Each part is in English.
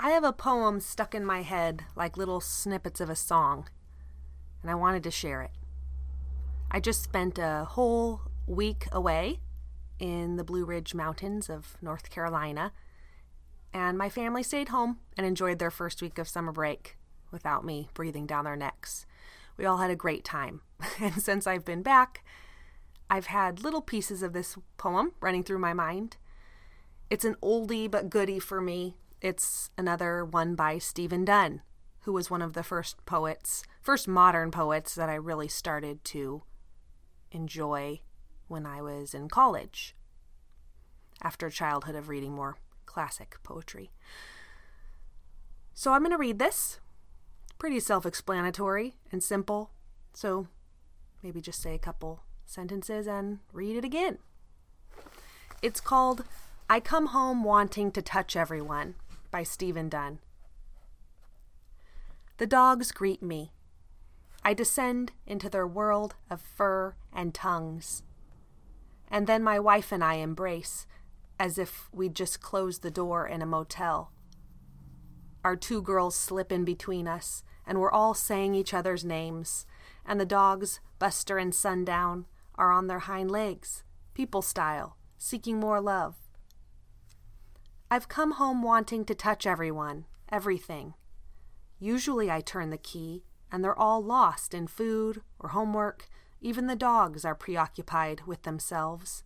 I have a poem stuck in my head like little snippets of a song, and I wanted to share it. I just spent a whole week away in the Blue Ridge Mountains of North Carolina, and my family stayed home and enjoyed their first week of summer break without me breathing down their necks. We all had a great time, and since I've been back, I've had little pieces of this poem running through my mind. It's an oldie but goodie for me. It's another one by Stephen Dunn, who was one of the first poets, first modern poets that I really started to enjoy when I was in college, after a childhood of reading more classic poetry. So I'm going to read this. Pretty self explanatory and simple, so maybe just say a couple sentences and read it again. It's called I Come Home Wanting to Touch Everyone by Stephen Dunn. The dogs greet me. I descend into their world of fur and tongues. And then my wife and I embrace as if we'd just closed the door in a motel. Our two girls slip in between us, and we're all saying each other's names, and the dogs, Buster and Sundown, are on their hind legs, people style, seeking more love. I've come home wanting to touch everyone, everything. Usually I turn the key, and they're all lost in food or homework. Even the dogs are preoccupied with themselves.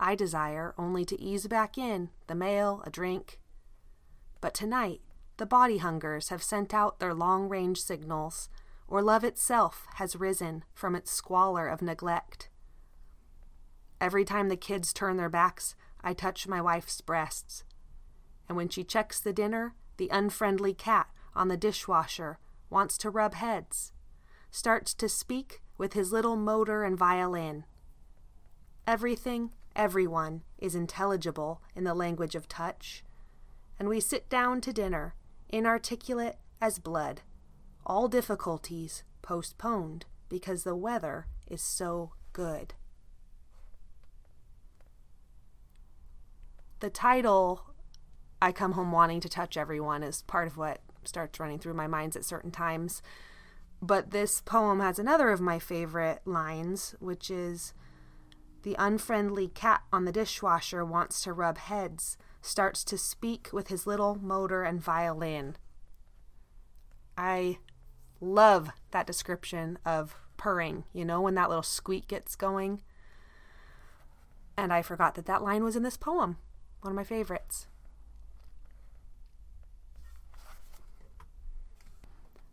I desire only to ease back in the mail, a drink. But tonight, the body hungers have sent out their long range signals, or love itself has risen from its squalor of neglect. Every time the kids turn their backs, I touch my wife's breasts. And when she checks the dinner, the unfriendly cat on the dishwasher wants to rub heads, starts to speak with his little motor and violin. Everything, everyone is intelligible in the language of touch, and we sit down to dinner, inarticulate as blood, all difficulties postponed because the weather is so good. The title, I Come Home Wanting to Touch Everyone, is part of what starts running through my minds at certain times. But this poem has another of my favorite lines, which is The unfriendly cat on the dishwasher wants to rub heads, starts to speak with his little motor and violin. I love that description of purring, you know, when that little squeak gets going. And I forgot that that line was in this poem one of my favorites.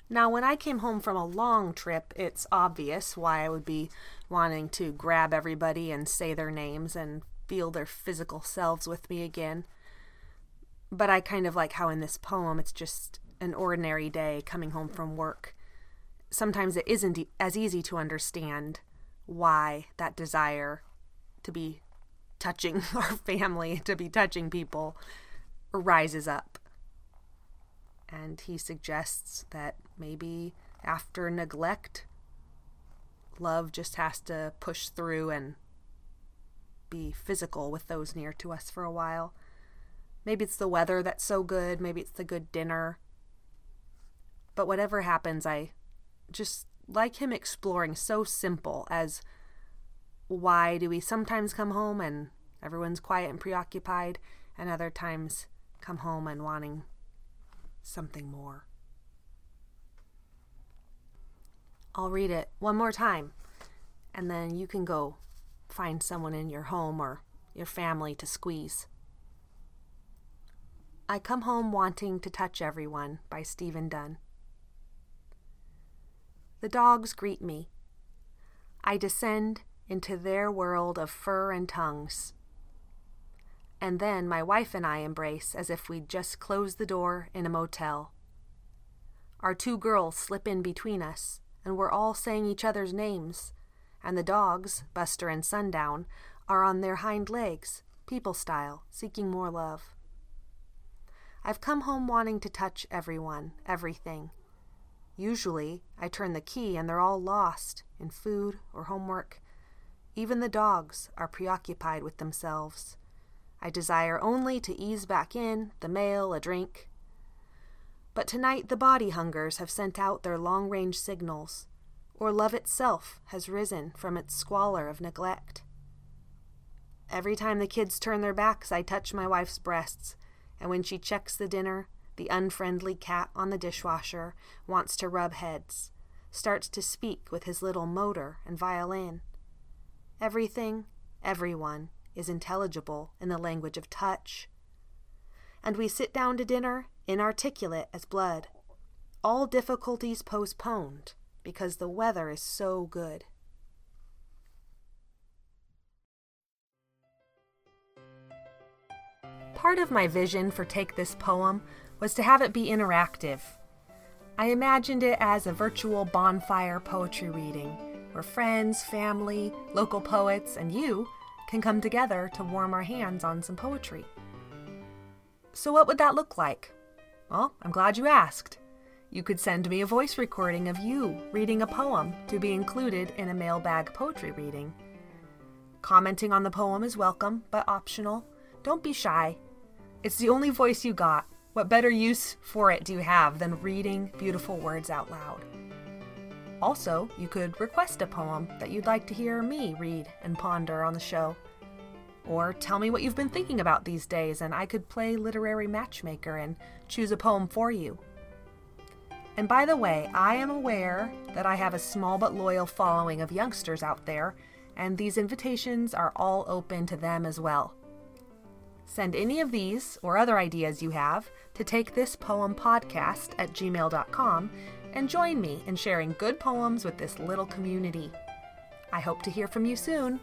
Now, when I came home from a long trip, it's obvious why I would be wanting to grab everybody and say their names and feel their physical selves with me again. But I kind of like how in this poem it's just an ordinary day coming home from work. Sometimes it isn't as easy to understand why that desire to be touching our family, to be touching people, rises up. And he suggests that maybe after neglect, love just has to push through and be physical with those near to us for a while. Maybe it's the weather that's so good, maybe it's the good dinner. But whatever happens, I just like him exploring so simple as why do we sometimes come home and everyone's quiet and preoccupied, and other times come home and wanting something more? I'll read it one more time, and then you can go find someone in your home or your family to squeeze. I Come Home Wanting to Touch Everyone by Stephen Dunn. The dogs greet me. I descend into their world of fur and tongues. And then my wife and I embrace as if we'd just closed the door in a motel. Our two girls slip in between us, and we're all saying each other's names. And the dogs, Buster and Sundown, are on their hind legs, people style, seeking more love. I've come home wanting to touch everyone, everything. Usually, I turn the key and they're all lost in food or homework. Even the dogs are preoccupied with themselves. I desire only to ease back in, the mail, a drink. But tonight the body hungers have sent out their long range signals, or love itself has risen from its squalor of neglect. Every time the kids turn their backs, I touch my wife's breasts, and when she checks the dinner, the unfriendly cat on the dishwasher wants to rub heads, starts to speak with his little motor and violin. Everything, everyone, is intelligible in the language of touch. And we sit down to dinner inarticulate as blood, all difficulties postponed because the weather is so good. Part of my vision for Take This Poem was to have it be interactive. I imagined it as a virtual bonfire poetry reading where friends, family, local poets, and you can come together to warm our hands on some poetry. So, what would that look like? Well, I'm glad you asked. You could send me a voice recording of you reading a poem to be included in a mailbag poetry reading. Commenting on the poem is welcome, but optional. Don't be shy. It's the only voice you got. What better use for it do you have than reading beautiful words out loud? Also, you could request a poem that you'd like to hear me read and ponder on the show. Or tell me what you've been thinking about these days, and I could play literary matchmaker and choose a poem for you. And by the way, I am aware that I have a small but loyal following of youngsters out there, and these invitations are all open to them as well. Send any of these or other ideas you have to take this poem podcast at gmail.com and join me in sharing good poems with this little community. I hope to hear from you soon.